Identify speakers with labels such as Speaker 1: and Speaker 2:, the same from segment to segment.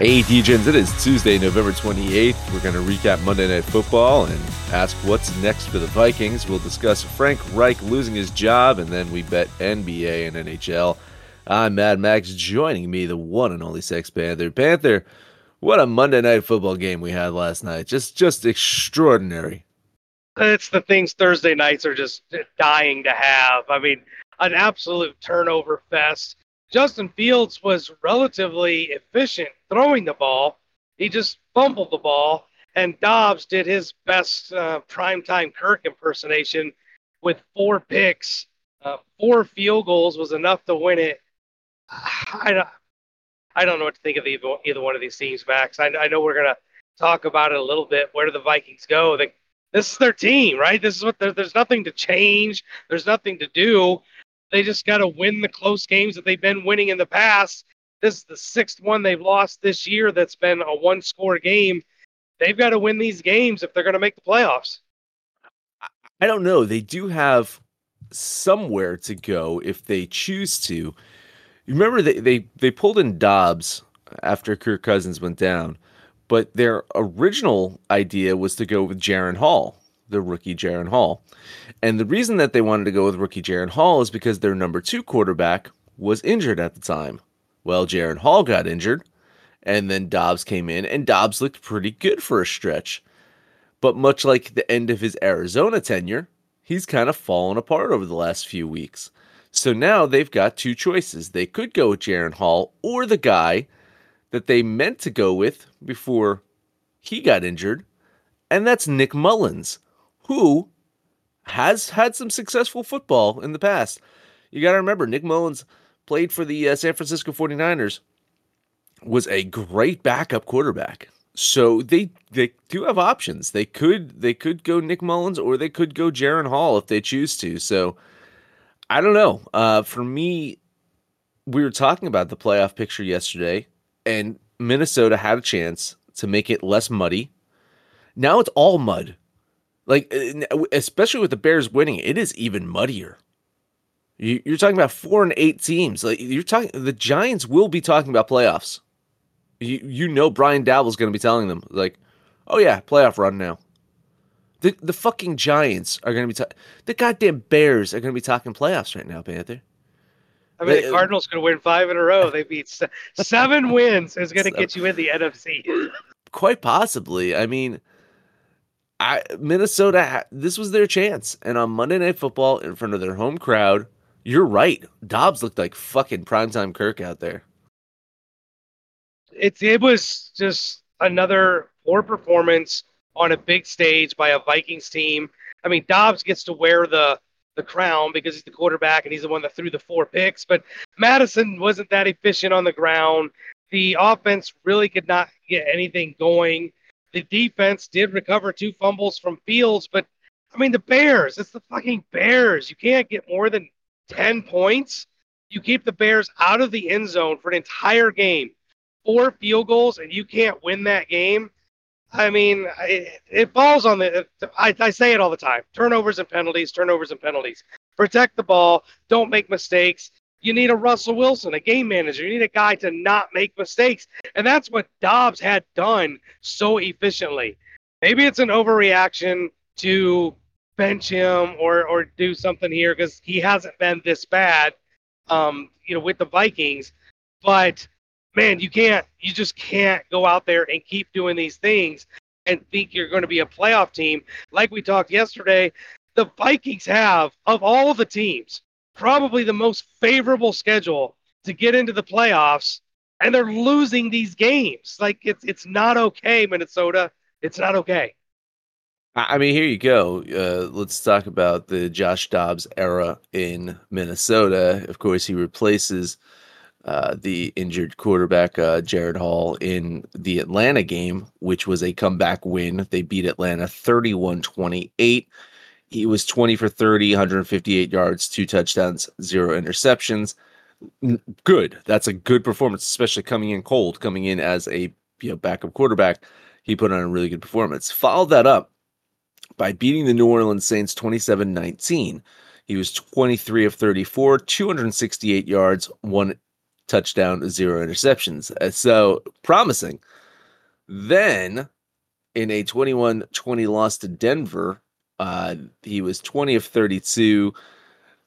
Speaker 1: Hey, DJs, it is Tuesday, November 28th. We're going to recap Monday Night Football and ask what's next for the Vikings. We'll discuss Frank Reich losing his job, and then we bet NBA and NHL. I'm Mad Max, joining me, the one and only Sex Panther. Panther, what a Monday Night Football game we had last night. Just, just extraordinary.
Speaker 2: It's the things Thursday nights are just dying to have. I mean, an absolute turnover fest Justin Fields was relatively efficient throwing the ball. He just fumbled the ball, and Dobbs did his best uh, primetime Kirk impersonation with four picks. Uh, four field goals was enough to win it. I don't, I don't know what to think of either, either one of these teams, Max. I, I know we're going to talk about it a little bit. Where do the Vikings go? This is their team, right? This is what there's nothing to change. There's nothing to do. They just got to win the close games that they've been winning in the past. This is the sixth one they've lost this year that's been a one score game. They've got to win these games if they're going to make the playoffs.
Speaker 1: I don't know. They do have somewhere to go if they choose to. Remember they, they, they pulled in Dobbs after Kirk Cousins went down, but their original idea was to go with Jaren Hall the rookie Jaren Hall. And the reason that they wanted to go with rookie Jaren Hall is because their number two quarterback was injured at the time. Well, Jaren Hall got injured, and then Dobbs came in, and Dobbs looked pretty good for a stretch. But much like the end of his Arizona tenure, he's kind of fallen apart over the last few weeks. So now they've got two choices. They could go with Jaren Hall or the guy that they meant to go with before he got injured, and that's Nick Mullens who has had some successful football in the past. You got to remember, Nick Mullens played for the uh, San Francisco 49ers, was a great backup quarterback. So they they do have options. They could they could go Nick Mullens or they could go Jaren Hall if they choose to. So I don't know. Uh, for me, we were talking about the playoff picture yesterday, and Minnesota had a chance to make it less muddy. Now it's all mud. Like, uh, especially with the Bears winning, it is even muddier. You're talking about four and eight teams. Like you're talking, the Giants will be talking about playoffs. You you know Brian Daboll's going to be telling them like, oh yeah, playoff run now. The the fucking Giants are going to be ta- the goddamn Bears are going to be talking playoffs right now, Panther.
Speaker 2: I mean, they, the uh, Cardinals going to win five in a row. They beat se- seven wins is going to get you in the NFC.
Speaker 1: Quite possibly. I mean, I Minnesota this was their chance. And on Monday Night Football in front of their home crowd, you're right. Dobbs looked like fucking primetime Kirk out there.
Speaker 2: It's it was just another poor performance on a big stage by a Vikings team. I mean, Dobbs gets to wear the the crown because he's the quarterback and he's the one that threw the four picks. But Madison wasn't that efficient on the ground. The offense really could not get anything going the defense did recover two fumbles from Fields, but I mean, the Bears, it's the fucking Bears. You can't get more than 10 points. You keep the Bears out of the end zone for an entire game, four field goals, and you can't win that game. I mean, it, it falls on the. I, I say it all the time: turnovers and penalties, turnovers and penalties. Protect the ball. Don't make mistakes. You need a Russell Wilson, a game manager. You need a guy to not make mistakes, and that's what Dobbs had done so efficiently. Maybe it's an overreaction to bench him or or do something here because he hasn't been this bad, um, you know, with the Vikings. But man, you can't, you just can't go out there and keep doing these things and think you're going to be a playoff team. Like we talked yesterday, the Vikings have, of all the teams, probably the most favorable schedule to get into the playoffs, and they're losing these games. Like it's it's not okay, Minnesota. It's not okay.
Speaker 1: I mean, here you go. Uh, let's talk about the Josh Dobbs era in Minnesota. Of course, he replaces uh, the injured quarterback uh, Jaren Hall in the Atlanta game, which was a comeback win. They beat Atlanta 31 28. He was 20 for 30, 158 yards, two touchdowns, zero interceptions. Good. That's a good performance, especially coming in cold, coming in as a you know backup quarterback. He put on a really good performance. Followed that up by beating the New Orleans Saints 27 19. He was 23 of 34, 268 yards, one touchdown, zero interceptions. Uh, so promising. Then in a 21 20 loss to Denver, uh, he was 20 of 32,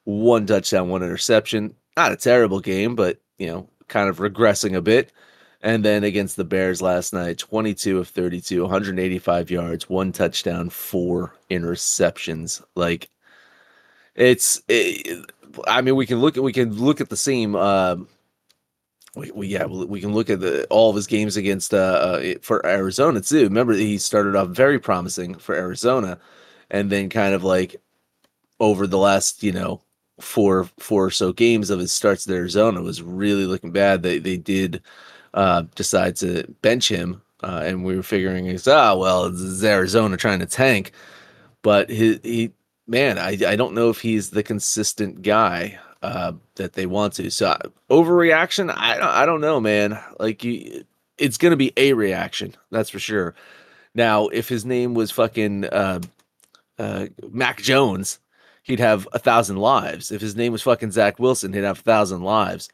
Speaker 1: one touchdown, one interception. Not a terrible game, but, you know, kind of regressing a bit. And then against the Bears last night, 22 of 32, 185 yards, one touchdown, four interceptions. Like it's, it, I mean, we can look at we can look at the same. Uh, we, we, yeah, we can look at the, all of his games against uh, uh, for Arizona too. Remember, he started off very promising for Arizona, and then kind of like over the last you know four four or so games of his starts at Arizona was really looking bad. They they did uh, decide to bench him, uh, and we were figuring, is ah, well, it's Arizona trying to tank, but he, he man, I, I don't know if he's the consistent guy uh, that they want to. So overreaction, I don't, I don't know, man. Like you, it's gonna be a reaction, that's for sure. Now, if his name was fucking uh, uh, Mac Jones, he'd have a thousand lives. If his name was fucking Zach Wilson, he'd have a thousand lives.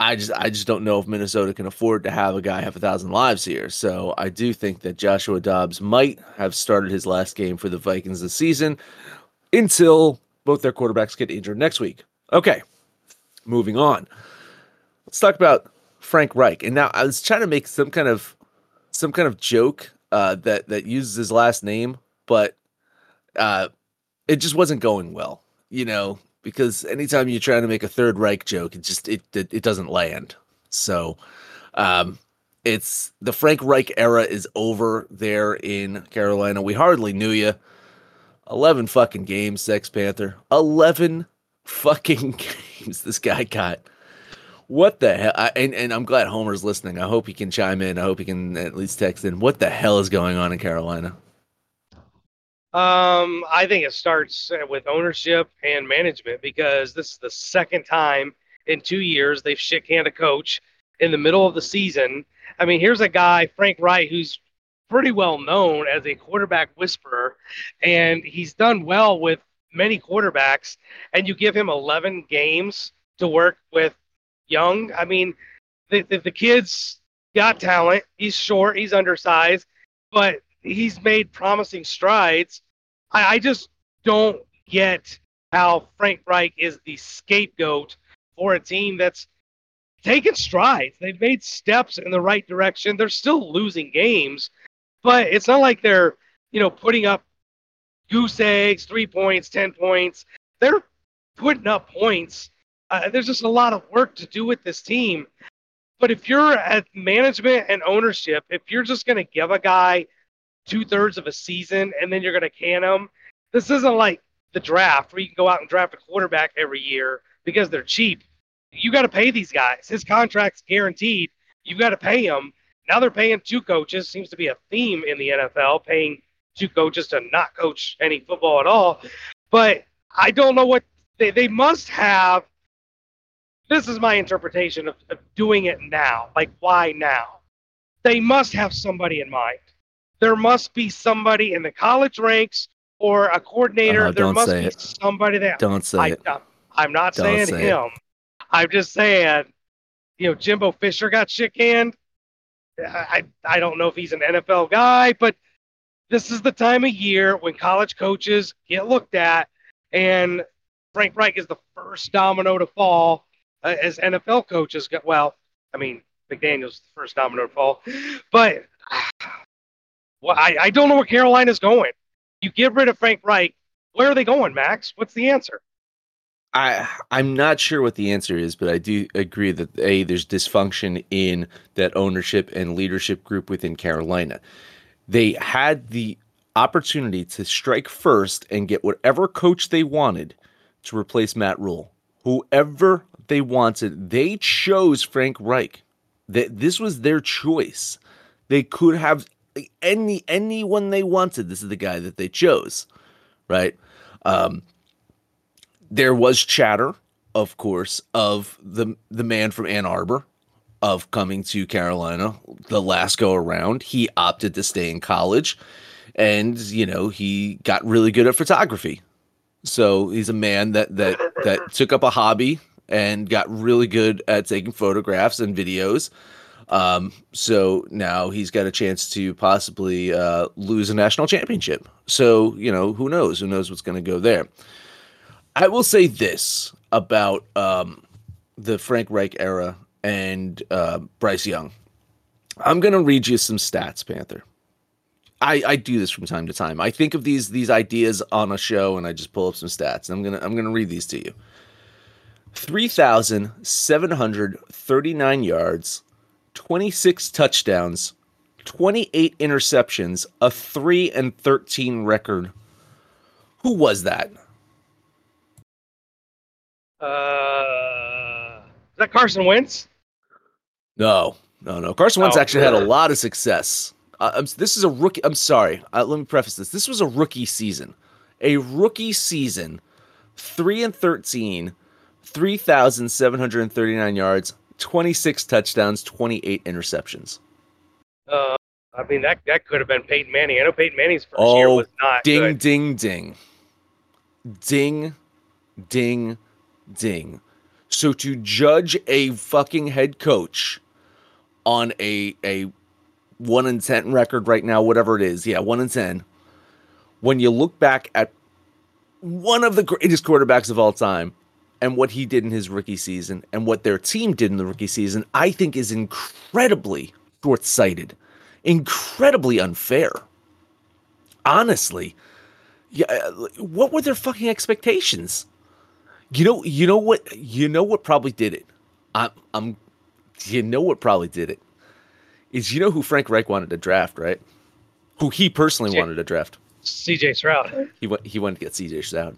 Speaker 1: I just I just don't know if Minnesota can afford to have a guy have a thousand lives here. So I do think that Joshua Dobbs might have started his last game for the Vikings this season until both their quarterbacks get injured next week. Okay, moving on. Let's talk about Frank Reich. And now I was trying to make some kind of some kind of joke uh, that that uses his last name, but uh, it just wasn't going well. You know, because anytime you're trying to make a third Reich joke, it just it it, it doesn't land. So, um, it's the Frank Reich era is over there in Carolina. We hardly knew you. Eleven fucking games, Sex Panther. Eleven fucking games. This guy got. What the hell? I, and and I'm glad Homer's listening. I hope he can chime in. I hope he can at least text in. What the hell is going on in Carolina?
Speaker 2: Um, I think it starts with ownership and management because this is the second time in two years they've shit canned a coach in the middle of the season. I mean, here's a guy, Frank Reich, who's pretty well known as a quarterback whisperer, and he's done well with many quarterbacks. And you give him 11 games to work with Young. I mean, the, the, the kid's got talent. He's short, he's undersized, but he's made promising strides. I, I just don't get how Frank Reich is the scapegoat for a team that's taken strides. They've made steps in the right direction. They're still losing games, but it's not like they're, you know, putting up goose eggs, three points, 10 points. They're putting up points. Uh, there's just a lot of work to do with this team. But if you're at management and ownership, if you're just going to give a guy two thirds of a season and then you're going to can them. This isn't like the draft where you can go out and draft a quarterback every year because they're cheap. You got to pay these guys. His contract's guaranteed. You've got to pay him. Now they're paying two coaches. Seems to be a theme in the NFL, paying two coaches to not coach any football at all. But I don't know what they, they must have. This is my interpretation of, of doing it now. Like, why now? They must have somebody in mind there must be somebody in the college ranks or a coordinator.
Speaker 1: Uh,
Speaker 2: there must be
Speaker 1: it.
Speaker 2: somebody that
Speaker 1: Don't say
Speaker 2: I,
Speaker 1: it.
Speaker 2: I'm not
Speaker 1: Don't
Speaker 2: saying
Speaker 1: say it.
Speaker 2: him. I'm just saying, you know, Jimbo Fisher got shit canned. I I don't know if he's an NFL guy, but this is the time of year when college coaches get looked at, and Frank Reich is the first domino to fall uh, as NFL coaches get. Well, I mean, McDaniel's the first domino to fall, but well, I, I don't know where Carolina's going. You get rid of Frank Reich, where are they going, Max? What's the answer?
Speaker 1: I I'm not sure what the answer is, but I do agree that a there's dysfunction in that ownership and leadership group within Carolina. They had the opportunity to strike first and get whatever coach they wanted to replace Matt Rhule. Whoever they wanted, they chose Frank Reich. That this was their choice. They could have any anyone they wanted. This is the guy that they chose, right? Um, there was chatter, of course, of the the man from Ann Arbor of coming to Carolina the last go around. He opted to stay in college and you know, he got really good at photography. So he's a man that that that took up a hobby and got really good at taking photographs and videos. Um, so now he's got a chance to possibly uh, lose a national championship. So you know, who knows? Who knows what's going to go there? I will say this about um, the Frank Reich era and uh, Bryce Young. I'm going to read you some stats, Panther. I, I do this from time to time. I think of these these ideas on a show and I just pull up some stats. And I'm gonna I'm gonna read these to you. Three thousand seven hundred thirty nine yards, twenty six touchdowns, twenty eight interceptions, a three and thirteen record. Who was that?
Speaker 2: Uh, is that Carson Wentz?
Speaker 1: No, no, no. Carson Wentz
Speaker 2: Oh,
Speaker 1: actually had a lot of success. Uh, I'm, this is a rookie. I'm sorry. Uh, let me preface this. This was a rookie season. A rookie season. 3 and 13, 3,739 yards, 26 touchdowns, 28 interceptions.
Speaker 2: Uh, I mean that that could have been Peyton Manning. I know Peyton Manning's first year
Speaker 1: Oh,
Speaker 2: was not
Speaker 1: Ding,
Speaker 2: good.
Speaker 1: ding, ding. Ding, ding, ding. So to judge a fucking head coach on a a one in ten record right now, whatever it is, yeah, one in ten. When you look back at one of the greatest quarterbacks of all time and what he did in his rookie season and what their team did in the rookie season, I think is incredibly short sighted, incredibly unfair. Honestly, yeah, what were their fucking expectations? You know, you know what, you know what probably did it. I'm, I'm, you know what probably did it is you know who Frank Reich wanted to draft, right? Who he personally
Speaker 2: Yeah.
Speaker 1: wanted to draft.
Speaker 2: C.J. Stroud.
Speaker 1: He went. He wanted to get C.J. Stroud.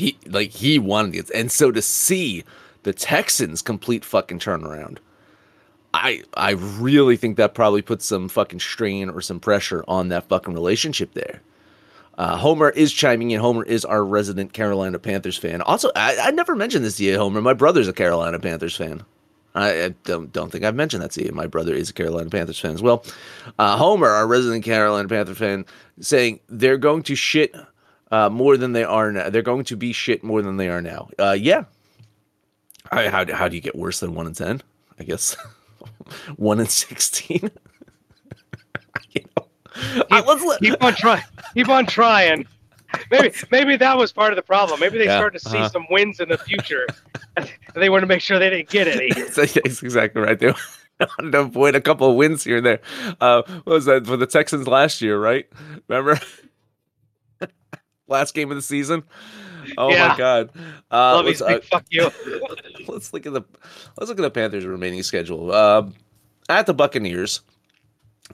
Speaker 1: He like he wanted it, and so to see the Texans complete fucking turnaround, I I really think that probably puts some fucking strain or some pressure on that fucking relationship there. Uh, Homer is chiming in. Homer is our resident Carolina Panthers fan. Also, I, I never mentioned this to you, Homer. My brother's a Carolina Panthers fan. I, I don't don't think I've mentioned that to you. My brother is a Carolina Panthers fan as well. Uh, Homer, our resident Carolina Panther fan, saying they're going to shit uh, more than they are now. They're going to be shit more than they are now. Uh, yeah. I, how do- how do you get worse than one in ten? I guess one in sixteen. you know, let's let-
Speaker 2: Keep on trying. Keep on trying. Maybe maybe that was part of the problem. Maybe they
Speaker 1: Yeah,
Speaker 2: started to see
Speaker 1: uh-huh.
Speaker 2: some wins in the future. and they want to make sure they didn't get any.
Speaker 1: That's that's exactly right. They wanted to avoid a couple of wins here and there. Uh, what was that for the Texans last year? Right? Remember last game of the season? Oh
Speaker 2: Yeah.
Speaker 1: my god! Uh,
Speaker 2: Love
Speaker 1: let's, uh,
Speaker 2: fuck you.
Speaker 1: let's look at the let's look at the Panthers' remaining schedule. Um, at the Buccaneers,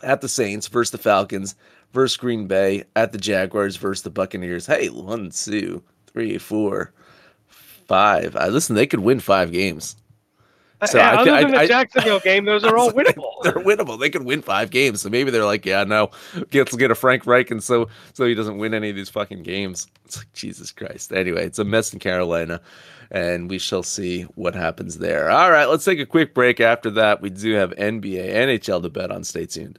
Speaker 1: at the Saints versus the Falcons versus Green Bay, at the Jaguars versus the Buccaneers. Hey, one, two, three, four, five. Uh, listen, they could win five games. So
Speaker 2: Yeah,
Speaker 1: I
Speaker 2: other
Speaker 1: I-
Speaker 2: than the
Speaker 1: I-
Speaker 2: Jacksonville game, those are all winnable.
Speaker 1: They're winnable. They could win five games. So maybe they're like, yeah, no, let's get a Frank Reich, and so so he doesn't win any of these fucking games. It's like Jesus Christ. Anyway, it's a mess in Carolina, and we shall see what happens there. All right, let's take a quick break. After that, we do have NBA, NHL to bet on. Stay tuned.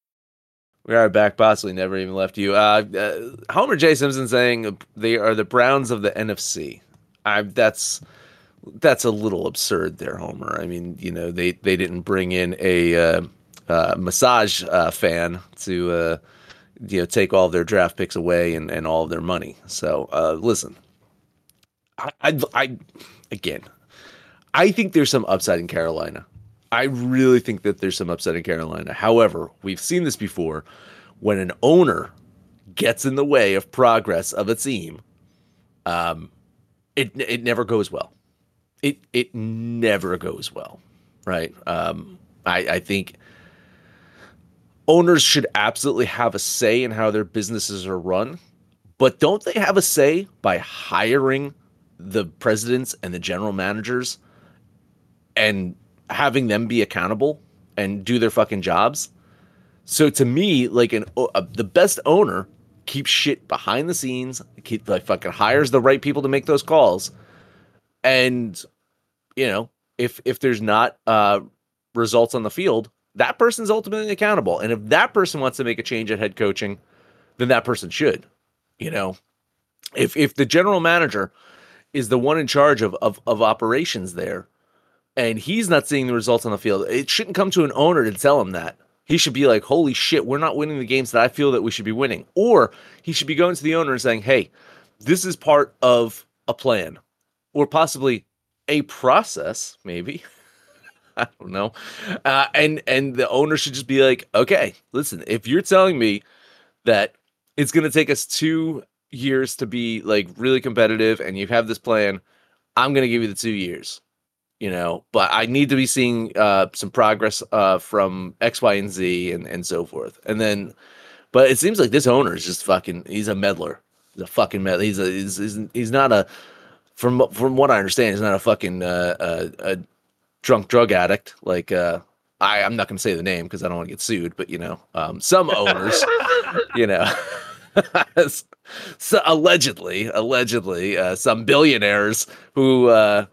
Speaker 1: We are back. Possibly never even left you. Uh, uh, Homer J. Simpson saying they are the Browns of the NFC. I, that's that's a little absurd there, Homer. I mean, you know, they they didn't bring in a uh, uh massage uh, fan to uh, you know take all their draft picks away and, and all of their money. So listen, I, I, I again, I think there's some upside in Carolina. I really think that there's some upset in Carolina. However, we've seen this before when an owner gets in the way of progress of a team, um, it it never goes well. It it never goes well, right? Um, I, I think owners should absolutely have a say in how their businesses are run, but don't they have a say by hiring the presidents and the general managers and having them be accountable and do their fucking jobs. So to me, like an uh, the best owner keeps shit behind the scenes, keep like fucking hires the right people to make those calls, and you know if if there's not uh results on the field, that person's ultimately accountable. And if that person wants to make a change at head coaching, then that person should. You know, if if the general manager is the one in charge of of, of operations there, and he's not seeing the results on the field, it shouldn't come to an owner to tell him that. He should be like, holy shit, we're not winning the games that I feel that we should be winning. Or he should be going to the owner and saying, hey, this is part of a plan or possibly a process, maybe. I don't know. Uh, and and the owner should just be like, okay, listen, if you're telling me that it's going to take us two years to be like really competitive and you have this plan, I'm going to give you the two years you know, but I need to be seeing uh, some progress uh, from X, Y, and Z and, and so forth. And then, but it seems like this owner is just fucking, he's a meddler. He's a fucking meddler. He's a, he's, he's, he's not a, from from what I understand, he's not a fucking uh, a, a drunk drug addict. Like, uh, I, I'm not going to say the name because I don't want to get sued, but you know, um, some owners, you know, so allegedly, allegedly, uh, some billionaires who, uh,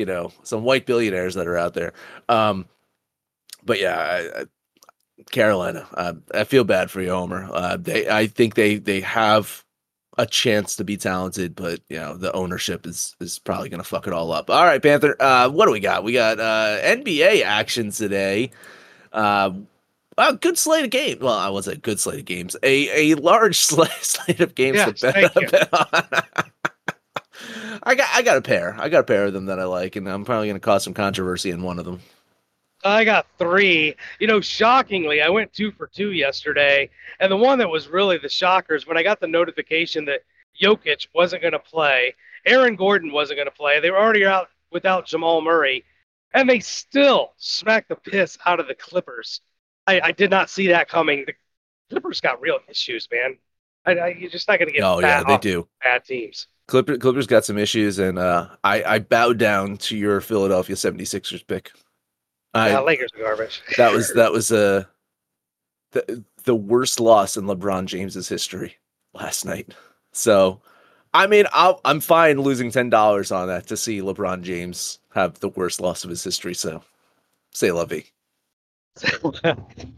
Speaker 1: you know some white billionaires that are out there. Um, but yeah, I, I, Carolina, uh, I feel bad for you, Homer. Uh, they, I think they they have a chance to be talented, but you know the ownership is is probably going to fuck it all up. All right, Panther. Uh, what do we got? We got uh, NBA action today. Uh, a good slate of games. Well, I was a good slate of games. A a large slate of games yes, to bet, bet on. I got I got a pair. I got a pair of them that I like, and I'm probably going to cause some controversy in one of them.
Speaker 2: I got three. You know, shockingly, I went two for two yesterday, and the one that was really the shockers when I got the notification that Jokic wasn't going to play, Aaron Gordon wasn't going to play. They were already out without Jamal Murray, and they still smacked the piss out of the Clippers. I, I did not see that coming. The Clippers got real issues, man. I, I, you're just not going to get.
Speaker 1: Oh yeah, they do.
Speaker 2: Bad teams.
Speaker 1: Clipper, Clippers got some issues, and uh, I, I bowed down to your Philadelphia 76ers pick.
Speaker 2: I, yeah, Lakers are garbage.
Speaker 1: that was that was a. Uh, the worst loss in LeBron James's history last night. So, I mean, i am fine losing ten dollars on that to see LeBron James have the worst loss of his history. So, say Lovey.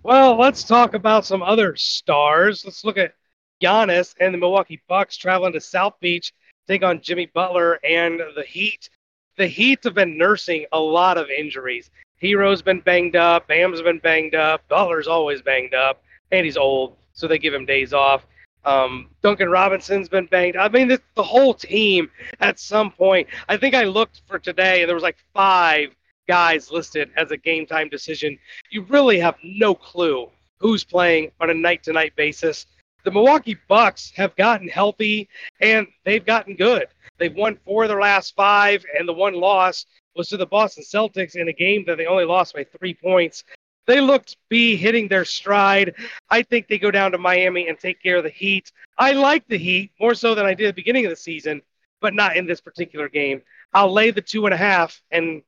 Speaker 2: well, let's talk about some other stars. Let's look at Giannis and the Milwaukee Bucks traveling to South Beach, take on Jimmy Butler and the Heat. The Heat have been nursing a lot of injuries. Herro's been banged up, Bam's been banged up, Butler's always banged up, and he's old, so they give him days off. Um, Duncan Robinson's been banged. I mean, the whole team at some point. I think I looked for today, and there was like five guys listed as a game time decision. You really have no clue who's playing on a night to night basis. The Milwaukee Bucks have gotten healthy and they've gotten good. They've won four of their last five, and the one loss was to the Boston Celtics in a game that they only lost by three points. They looked to be hitting their stride. I think they go down to Miami and take care of the Heat. I like the Heat more so than I did at the beginning of the season, but not in this particular game. I'll lay the two and a half, and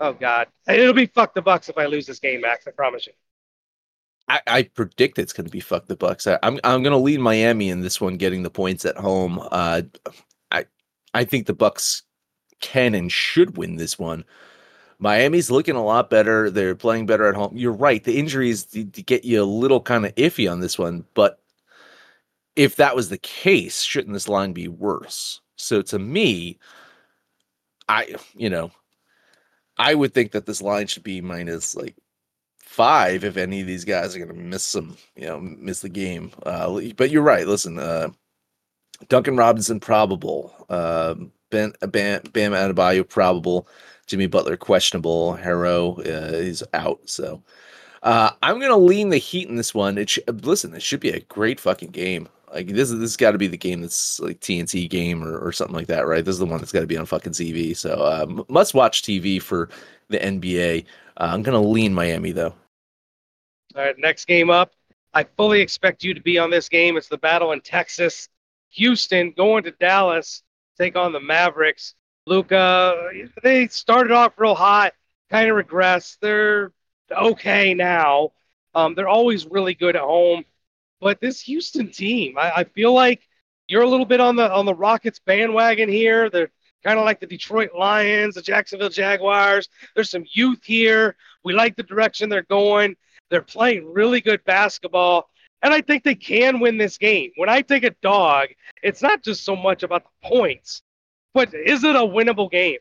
Speaker 2: oh god, it'll be fuck the Bucks if I lose this game, Max. I promise you.
Speaker 1: I, I predict it's going to be fuck the Bucks. I, am I'm, I'm going to lead Miami in this one, getting the points at home. Uh, I I think the Bucks can and should win this one. Miami's looking a lot better. They're playing better at home. You're right. The injuries get you a little kind of iffy on this one, but if that was the case, shouldn't this line be worse? So to me, I you know, I would think that this line should be minus like five if any of these guys are going to miss some, you know, miss the game. Uh, but you're right. Listen, uh, Duncan Robinson probable. Um, Ben, Bam, Bam Adebayo probable. Jimmy Butler questionable. Herro uh, is out. So uh, I'm gonna lean the Heat in this one. It sh- listen, it should be a great fucking game. Like this, this has got to be the game that's like TNT game or, or something like that, right? This is the one that's got to be on fucking TV. So um, must watch TV for the NBA. Uh, I'm gonna lean Miami though.
Speaker 2: All right, next game up. I fully expect you to be on this game. It's the battle in Texas. Houston going to Dallas take on the Mavericks. Luka, they started off real hot, kind of regressed. They're okay now. Um, they're always really good at home, but this Houston team, I, I feel like you're a little bit on the on the Rockets bandwagon here. They're kind of like the Detroit Lions, the Jacksonville Jaguars. There's some youth here. We like the direction they're going. They're playing really good basketball. And I think they can win this game. When I take a dog, it's not just so much about the points, but is it a winnable game?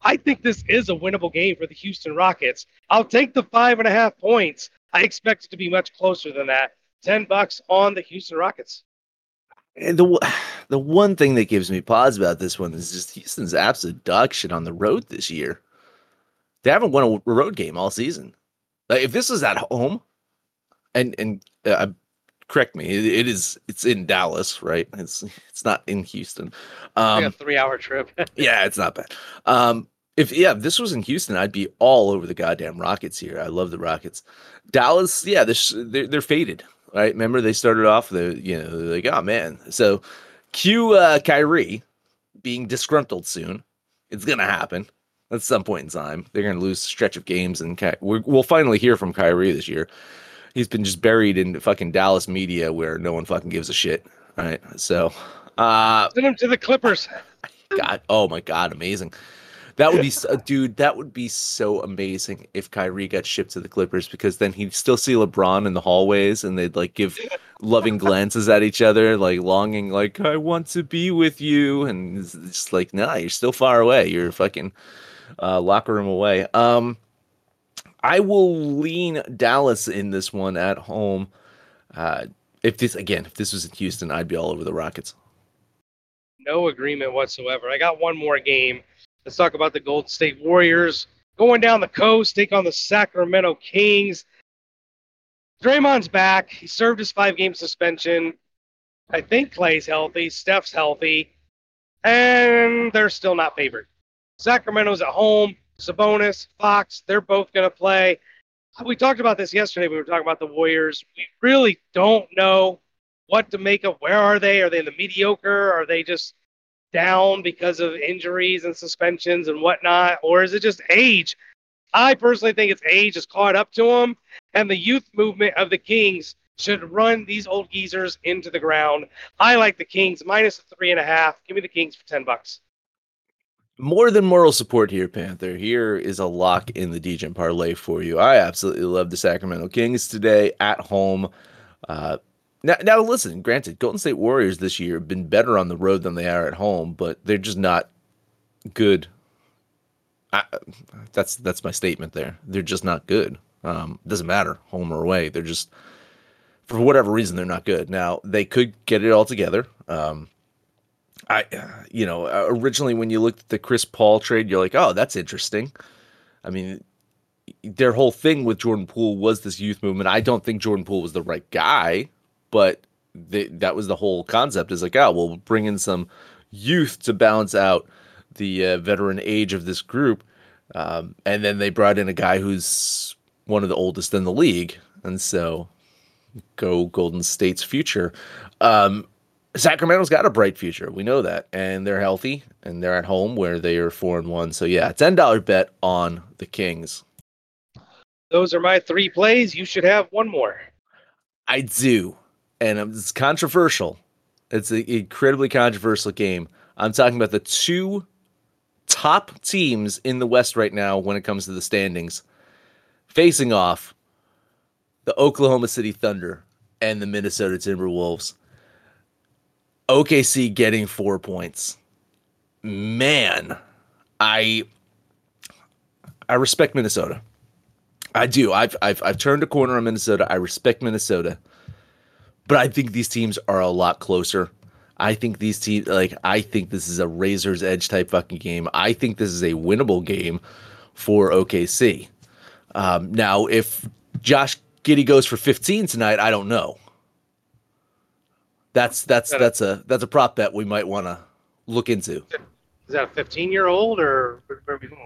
Speaker 2: I think this is a winnable game for the Houston Rockets. I'll take the five and a half points. I expect it to be much closer than that. 10 bucks on the Houston Rockets.
Speaker 1: And the the one thing that gives me pause about this one is just Houston's absolute dog shit on the road this year. They haven't won a road game all season. Like if this was at home, and and uh, correct me. It, it is. It's in Dallas, right? It's it's not in Houston.
Speaker 2: Um, like a three-hour trip.
Speaker 1: yeah, it's not bad. Um, if yeah, if this was in Houston, I'd be all over the goddamn Rockets here. I love the Rockets. Dallas, yeah, they're they're, they're faded, right? Remember they started off the you know like oh man, so cue uh, Kyrie being disgruntled soon. It's gonna happen at some point in time. They're gonna lose a stretch of games, and Ky- we'll finally hear from Kyrie this year he's been just buried in fucking Dallas media where no one fucking gives a shit. Right. So, uh,
Speaker 2: send him to the Clippers.
Speaker 1: God, oh my God, amazing. That would be, so, dude. That would be so amazing if Kyrie got shipped to the Clippers because then he'd still see LeBron in the hallways and they'd like give loving glances at each other, like longing, like I want to be with you, and it's just like, nah, you're still far away. You're fucking uh, locker room away. Um, I will lean Dallas in this one at home. Uh, if this again, if this was in Houston, I'd be all over the Rockets.
Speaker 2: No agreement whatsoever. I got one more game. Let's talk about the Golden State Warriors going down the coast, take on the Sacramento Kings. Draymond's back. He served his five game suspension. I think Clay's healthy. Steph's healthy. And they're still not favored. Sacramento's at home. Sabonis, Fox, they're both going to play. We talked about this yesterday. We were talking about the Warriors. We really don't know what to make of. Where are they? Are they in the mediocre? Are they just down because of injuries and suspensions and whatnot? Or is it just age? I personally think it's age has caught up to them, and the youth movement of the Kings should run these old geezers into the ground. I like the Kings minus three and a half. Give me the Kings for ten bucks.
Speaker 1: More than moral support here, Panther. Here is a lock in the DJ parlay for you. I absolutely love the Sacramento Kings today at home. Uh, now, now listen. Granted, Golden State Warriors this year have been better on the road than they are at home, but they're just not good. I, that's that's my statement there. They're just not good. Um, doesn't matter home or away. They're just for whatever reason they're not good. Now they could get it all together. Um, I, you know, originally when you looked at the Chris Paul trade, you're like, oh, that's interesting. I mean, their whole thing with Jordan Poole was this youth movement. I don't think Jordan Poole was the right guy, but they, that was the whole concept. Is like, oh, we'll bring in some youth to balance out the uh, veteran age of this group, um, and then they brought in a guy who's one of the oldest in the league, and so go Golden State's future. Um, Sacramento's got a bright future. We know that. And they're healthy and they're at home where they are four and one. So yeah, ten dollar bet on the Kings.
Speaker 2: Those are my three plays. You should have one more.
Speaker 1: I do. And it's controversial. It's an incredibly controversial game. I'm talking about the two top teams in the West right now when it comes to the standings facing off the Oklahoma City Thunder and the Minnesota Timberwolves. OKC getting four points. Man, I I respect Minnesota. I do. I've I've I've turned a corner on Minnesota. I respect Minnesota. But I think these teams are a lot closer. I think these teams like I think this is a razor's edge type fucking game. I think this is a winnable game for OKC. Um, now, if Josh Giddey goes for 15 tonight, I don't know. That's that's that's a that's a prop bet we might want to look into.
Speaker 2: Is that a 15 year old or?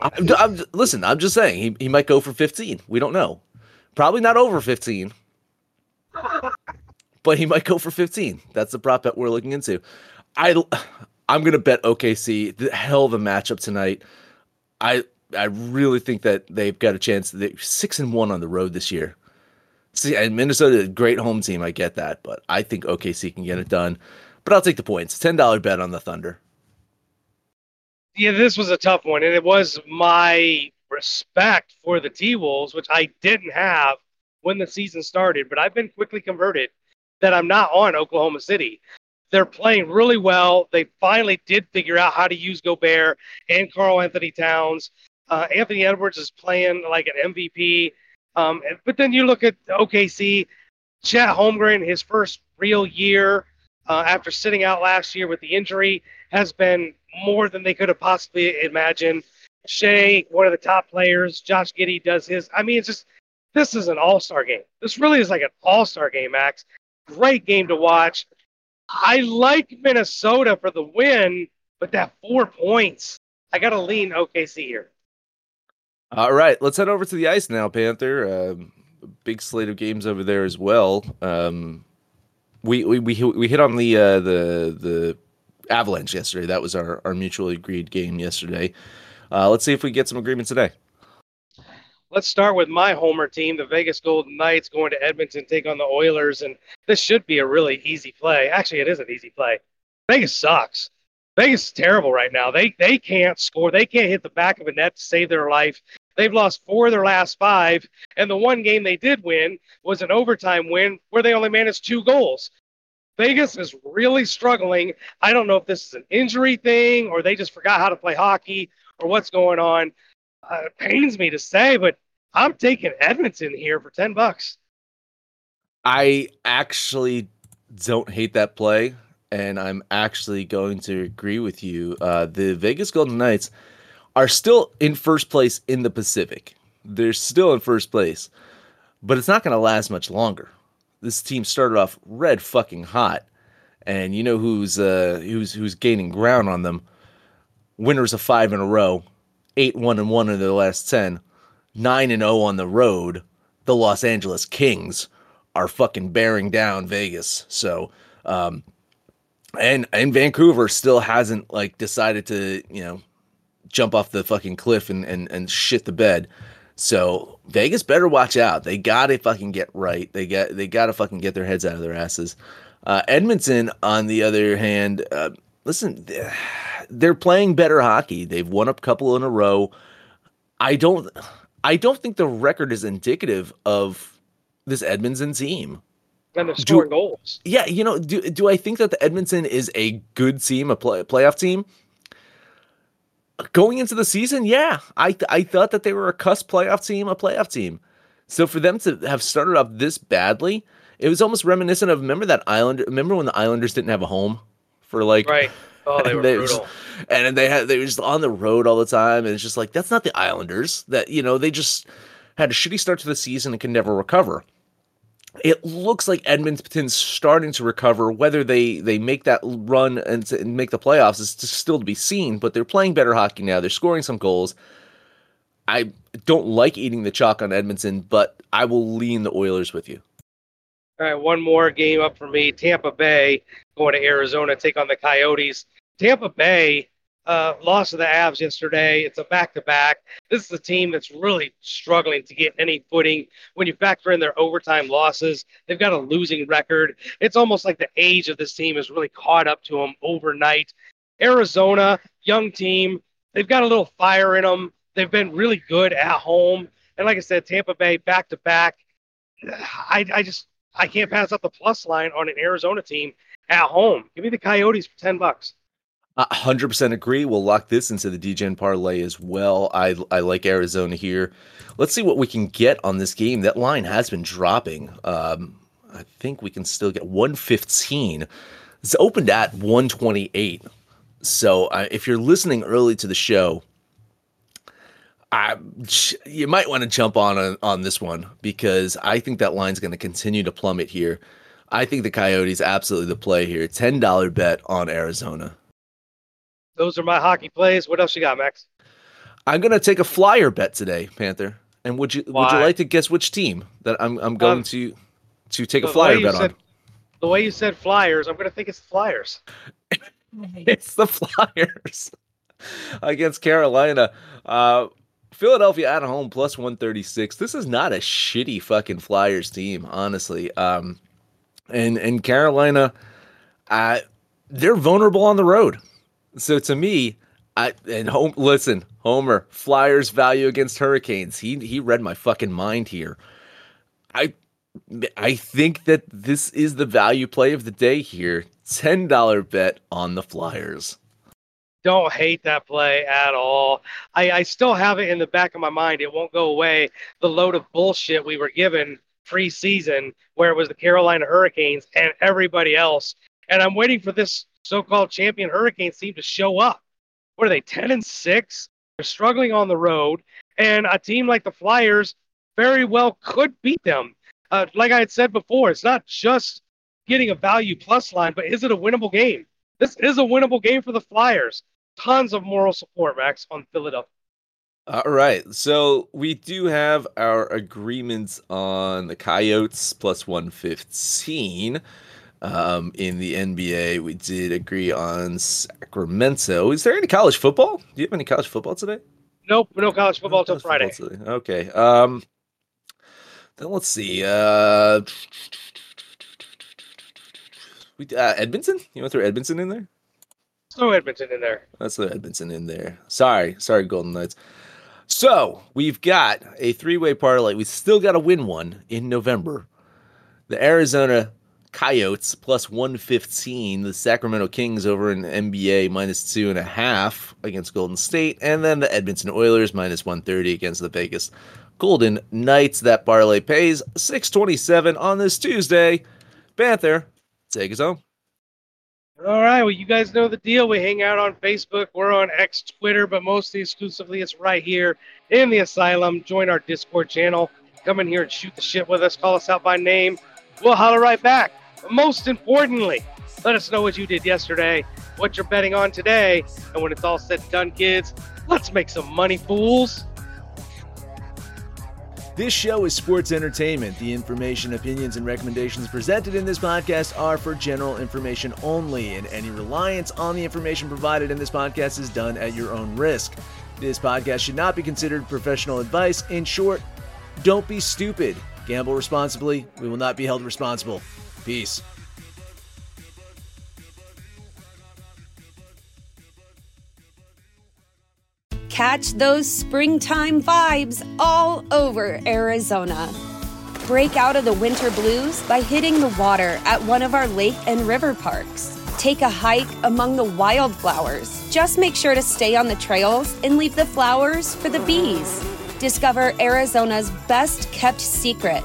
Speaker 1: I'm, I'm, listen, I'm just saying he, he might go for 15. We don't know. Probably not over 15, but he might go for 15. That's the prop bet we're looking into. I I'm gonna bet OKC. The hell of a matchup tonight. I I really think that they've got a chance. They're six and one on the road this year. See, and Minnesota, a great home team. I get that, but I think OKC can get it done. But I'll take the points. Ten dollar bet on the Thunder.
Speaker 2: Yeah, this was a tough one, and it was my respect for the T Wolves, which I didn't have when the season started. But I've been quickly converted that I'm not on Oklahoma City. They're playing really well. They finally did figure out how to use Gobert and Karl-Anthony Towns. Uh, Anthony Edwards is playing like an MVP. Um, but then you look at OKC, Chet Holmgren, his first real year uh, after sitting out last year with the injury, has been more than they could have possibly imagined. Shai, one of the top players, Josh Giddey does his. I mean, it's just this is an all star game. This really is like an all star game, Max. Great game to watch. I like Minnesota for the win, but that four points, I got to lean OKC here.
Speaker 1: All right, let's head over to the ice now, Panther. Um, big slate of games over there as well. Um, we, we we we hit on the uh, the the Avalanche yesterday. That was our our mutually agreed game yesterday. Uh, let's see if we get some agreement today.
Speaker 2: Let's start with my homer team, the Vegas Golden Knights, going to Edmonton, take on the Oilers, and this should be a really easy play. Actually, it is an easy play. Vegas sucks. Vegas is terrible right now. They they can't score. They can't hit the back of a net to save their life. They've lost four of their last five, and the one game they did win was an overtime win where they only managed two goals. Vegas is really struggling. I don't know if this is an injury thing or they just forgot how to play hockey or what's going on. Uh, it pains me to say, but I'm taking Edmonton here for 10 bucks.
Speaker 1: I actually don't hate that play and I'm actually going to agree with you. Uh, the Vegas Golden Knights are still in first place in the Pacific. They're still in first place, but it's not going to last much longer. This team started off red fucking hot, and you know who's uh, who's who's gaining ground on them. Winners of five in a row, eight one and one in their last ten, nine and zero on the road. The Los Angeles Kings are fucking bearing down Vegas. So um, and and Vancouver still hasn't like decided to you know jump off the fucking cliff and and, and shit the bed. So Vegas better watch out. They gotta fucking get right. They got they gotta fucking get their heads out of their asses. Uh, Edmonton, on the other hand, uh, listen, they're playing better hockey. They've won a couple in a row. I don't, I don't think the record is indicative of this Edmonton team.
Speaker 2: And they're scoring do, goals.
Speaker 1: Yeah, you know, do do I think that the Edmonton is a good team, a play, playoff team? Going into the season, yeah, I th- I thought that they were a cuss playoff team, a playoff team. So for them to have started off this badly, it was almost reminiscent of remember that Island. Remember when the Islanders didn't have a home for like
Speaker 2: right. Oh, they were they brutal.
Speaker 1: Just, and they had they were just on the road all the time, and it's just like that's not the Islanders. That you know they just had a shitty start to the season and can never recover. It looks like Edmonton's starting to recover. Whether they they make that run and, and make the playoffs is still to be seen. But they're playing better hockey now. They're scoring some goals. I don't like eating the chalk on Edmonton, but I will lean the Oilers with you.
Speaker 2: All right, one more game up for me. Tampa Bay going to Arizona, take on the Coyotes. Tampa Bay uh, lost to the Avs yesterday. It's a back to back. This is a team that's really struggling to get any footing. When you factor in their overtime losses, they've got a losing record. It's almost like the age of this team has really caught up to them overnight. Arizona, young team, they've got a little fire in them. They've been really good at home. And like I said, Tampa Bay back to back. I, I just I can't pass up the plus line on an Arizona team at home. Give me the Coyotes for ten bucks.
Speaker 1: Hundred percent agree. We'll lock this into the Degen parlay as well. I I like Arizona here. Let's see what we can get on this game. That line has been dropping. Um, I think we can still get one fifteen. It's opened at one twenty eight. So uh, if you're listening early to the show, I, you might want to jump on a, on this one because I think that line's going to continue to plummet here. I think the Coyotes absolutely the play here. Ten dollar bet on Arizona.
Speaker 2: Those are my hockey plays. What else you got, Max?
Speaker 1: I'm going to take a flyer bet today, Panther. And would you Why? would you like to guess which team that I'm I'm going um, to to take a flyer bet
Speaker 2: said,
Speaker 1: on?
Speaker 2: The way you said Flyers, I'm going to think it's the Flyers.
Speaker 1: it's the Flyers against Carolina. Uh, Philadelphia at home plus 136. This is not a shitty fucking Flyers team, honestly. Um, and and Carolina, uh, they're vulnerable on the road. So to me, I and home listen, Homer, Flyers value against Hurricanes. He he read my fucking mind here. I I think that this is the value play of the day here. $10 bet on the Flyers
Speaker 2: don't hate that play at all. I, I still have it in the back of my mind. It won't go away. The load of bullshit we were given preseason, where it was the Carolina Hurricanes and everybody else. And I'm waiting for this so-called champion Hurricanes seem to show up. What are they, 10 and 6? They're struggling on the road. And a team like the Flyers very well could beat them. Uh, like I had said before, it's not just getting a value plus line, but is it a winnable game? This is a winnable game for the Flyers tons of moral support, Max, on Philadelphia.
Speaker 1: All right. So we do have our agreements on the Coyotes plus 115. Um, in the NBA, we did agree on Sacramento. Is there any college football? Do you have any college football today?
Speaker 2: Nope, no college football until Friday.
Speaker 1: Football okay. Um, then let's see. Uh, we uh, Edmonton. You want to throw Edmonton in there?
Speaker 2: throw Edmonton in there.
Speaker 1: Let's throw Edmonton in there. Sorry, sorry, Golden Knights. So we've got a three-way parlay. We still got to win one in November. The Arizona Coyotes plus 115, the Sacramento Kings over in NBA minus two and a half against Golden State, and then the Edmonton Oilers minus 130 against the Vegas Golden Knights. That parlay pays 627 on this Tuesday. Panther, take us home.
Speaker 2: All right, well, you guys know the deal. We hang out on Facebook, we're on X, Twitter, but mostly exclusively it's right here in the asylum. Join our Discord channel. Come in here and shoot the shit with us. Call us out by name. We'll holler right back. Most importantly, let us know what you did yesterday, what you're betting on today, and when it's all said and done, kids, let's make some money, fools.
Speaker 1: This show is sports entertainment. The information, opinions, and recommendations presented in this podcast are for general information only, and any reliance on the information provided in this podcast is done at your own risk.
Speaker 3: This podcast should not be considered professional advice. In short, don't be stupid. Gamble responsibly. We will not be held responsible. Peace.
Speaker 4: Catch those springtime vibes all over Arizona. Break out of the winter blues by hitting the water at one of our lake and river parks. Take a hike among the wildflowers. Just make sure to stay on the trails and leave the flowers for the bees. Discover Arizona's best kept secret